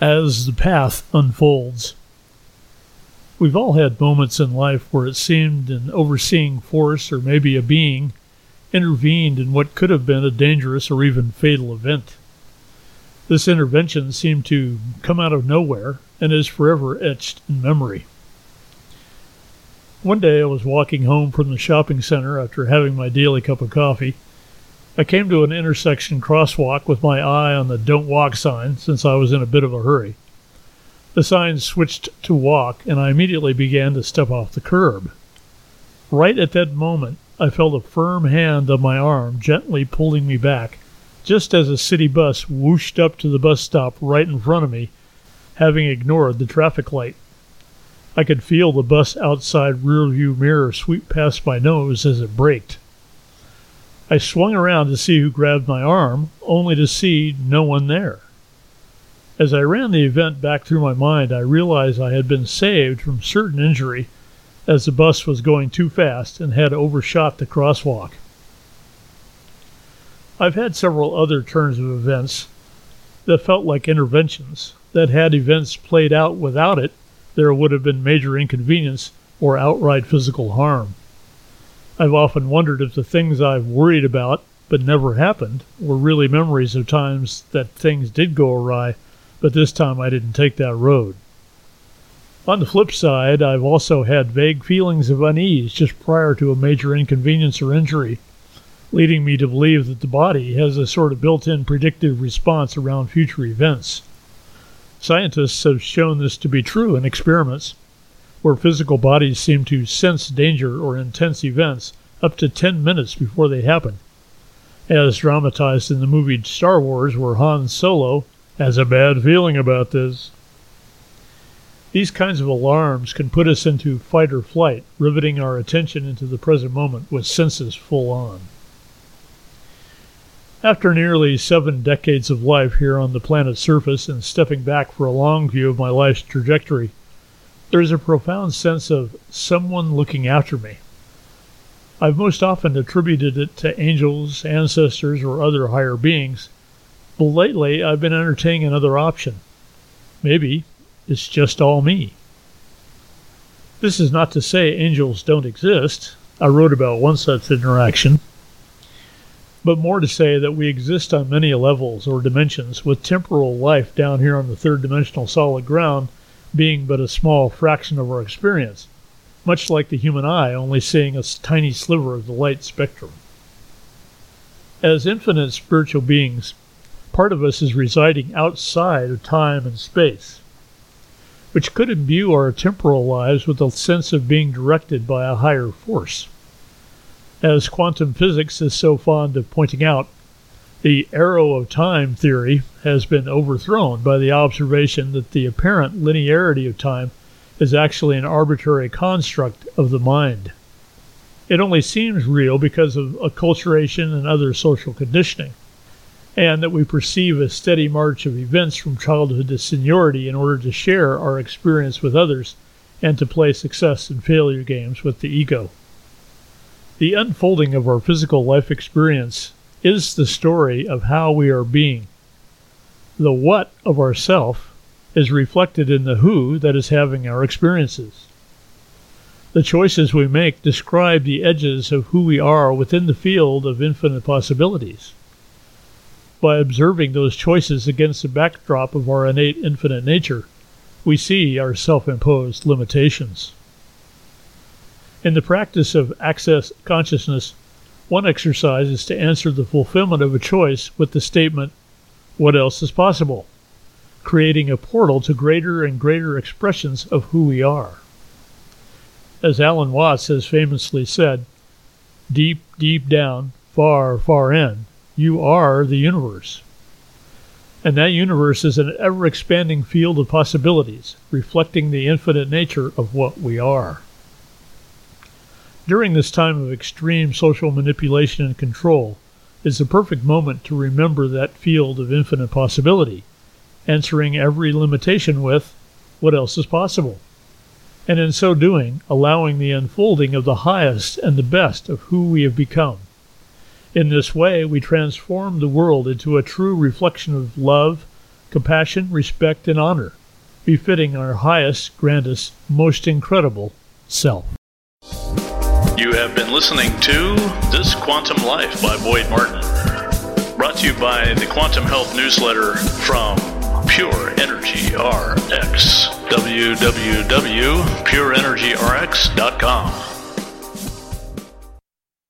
as the path unfolds. We've all had moments in life where it seemed an overseeing force or maybe a being intervened in what could have been a dangerous or even fatal event. This intervention seemed to come out of nowhere and is forever etched in memory. One day I was walking home from the shopping center after having my daily cup of coffee I came to an intersection crosswalk with my eye on the don't walk sign since I was in a bit of a hurry. The sign switched to walk, and I immediately began to step off the curb. Right at that moment, I felt a firm hand on my arm gently pulling me back, just as a city bus whooshed up to the bus stop right in front of me, having ignored the traffic light. I could feel the bus outside rearview mirror sweep past my nose as it braked. I swung around to see who grabbed my arm, only to see no one there. As I ran the event back through my mind, I realized I had been saved from certain injury as the bus was going too fast and had overshot the crosswalk. I've had several other turns of events that felt like interventions, that had events played out without it, there would have been major inconvenience or outright physical harm. I've often wondered if the things I've worried about but never happened were really memories of times that things did go awry, but this time I didn't take that road. On the flip side, I've also had vague feelings of unease just prior to a major inconvenience or injury, leading me to believe that the body has a sort of built in predictive response around future events. Scientists have shown this to be true in experiments where physical bodies seem to sense danger or intense events up to 10 minutes before they happen, as dramatized in the movie Star Wars, where Han Solo has a bad feeling about this. These kinds of alarms can put us into fight or flight, riveting our attention into the present moment with senses full on. After nearly seven decades of life here on the planet's surface and stepping back for a long view of my life's trajectory, there is a profound sense of someone looking after me. I've most often attributed it to angels, ancestors, or other higher beings, but lately I've been entertaining another option. Maybe it's just all me. This is not to say angels don't exist. I wrote about one such interaction. But more to say that we exist on many levels or dimensions, with temporal life down here on the third dimensional solid ground being but a small fraction of our experience, much like the human eye only seeing a tiny sliver of the light spectrum. As infinite spiritual beings, part of us is residing outside of time and space, which could imbue our temporal lives with a sense of being directed by a higher force. As quantum physics is so fond of pointing out, the arrow of time theory has been overthrown by the observation that the apparent linearity of time is actually an arbitrary construct of the mind. It only seems real because of acculturation and other social conditioning, and that we perceive a steady march of events from childhood to seniority in order to share our experience with others and to play success and failure games with the ego. The unfolding of our physical life experience is the story of how we are being. The what of ourself is reflected in the who that is having our experiences. The choices we make describe the edges of who we are within the field of infinite possibilities. By observing those choices against the backdrop of our innate infinite nature, we see our self imposed limitations. In the practice of access consciousness, one exercise is to answer the fulfillment of a choice with the statement, What else is possible? creating a portal to greater and greater expressions of who we are. As Alan Watts has famously said, Deep, deep down, far, far in, you are the universe. And that universe is an ever expanding field of possibilities, reflecting the infinite nature of what we are. During this time of extreme social manipulation and control is the perfect moment to remember that field of infinite possibility, answering every limitation with, What else is possible? And in so doing, allowing the unfolding of the highest and the best of who we have become. In this way, we transform the world into a true reflection of love, compassion, respect, and honor, befitting our highest, grandest, most incredible self. You have been listening to This Quantum Life by Boyd Martin. Brought to you by the Quantum Health newsletter from Pure Energy RX. www.pureenergyrx.com.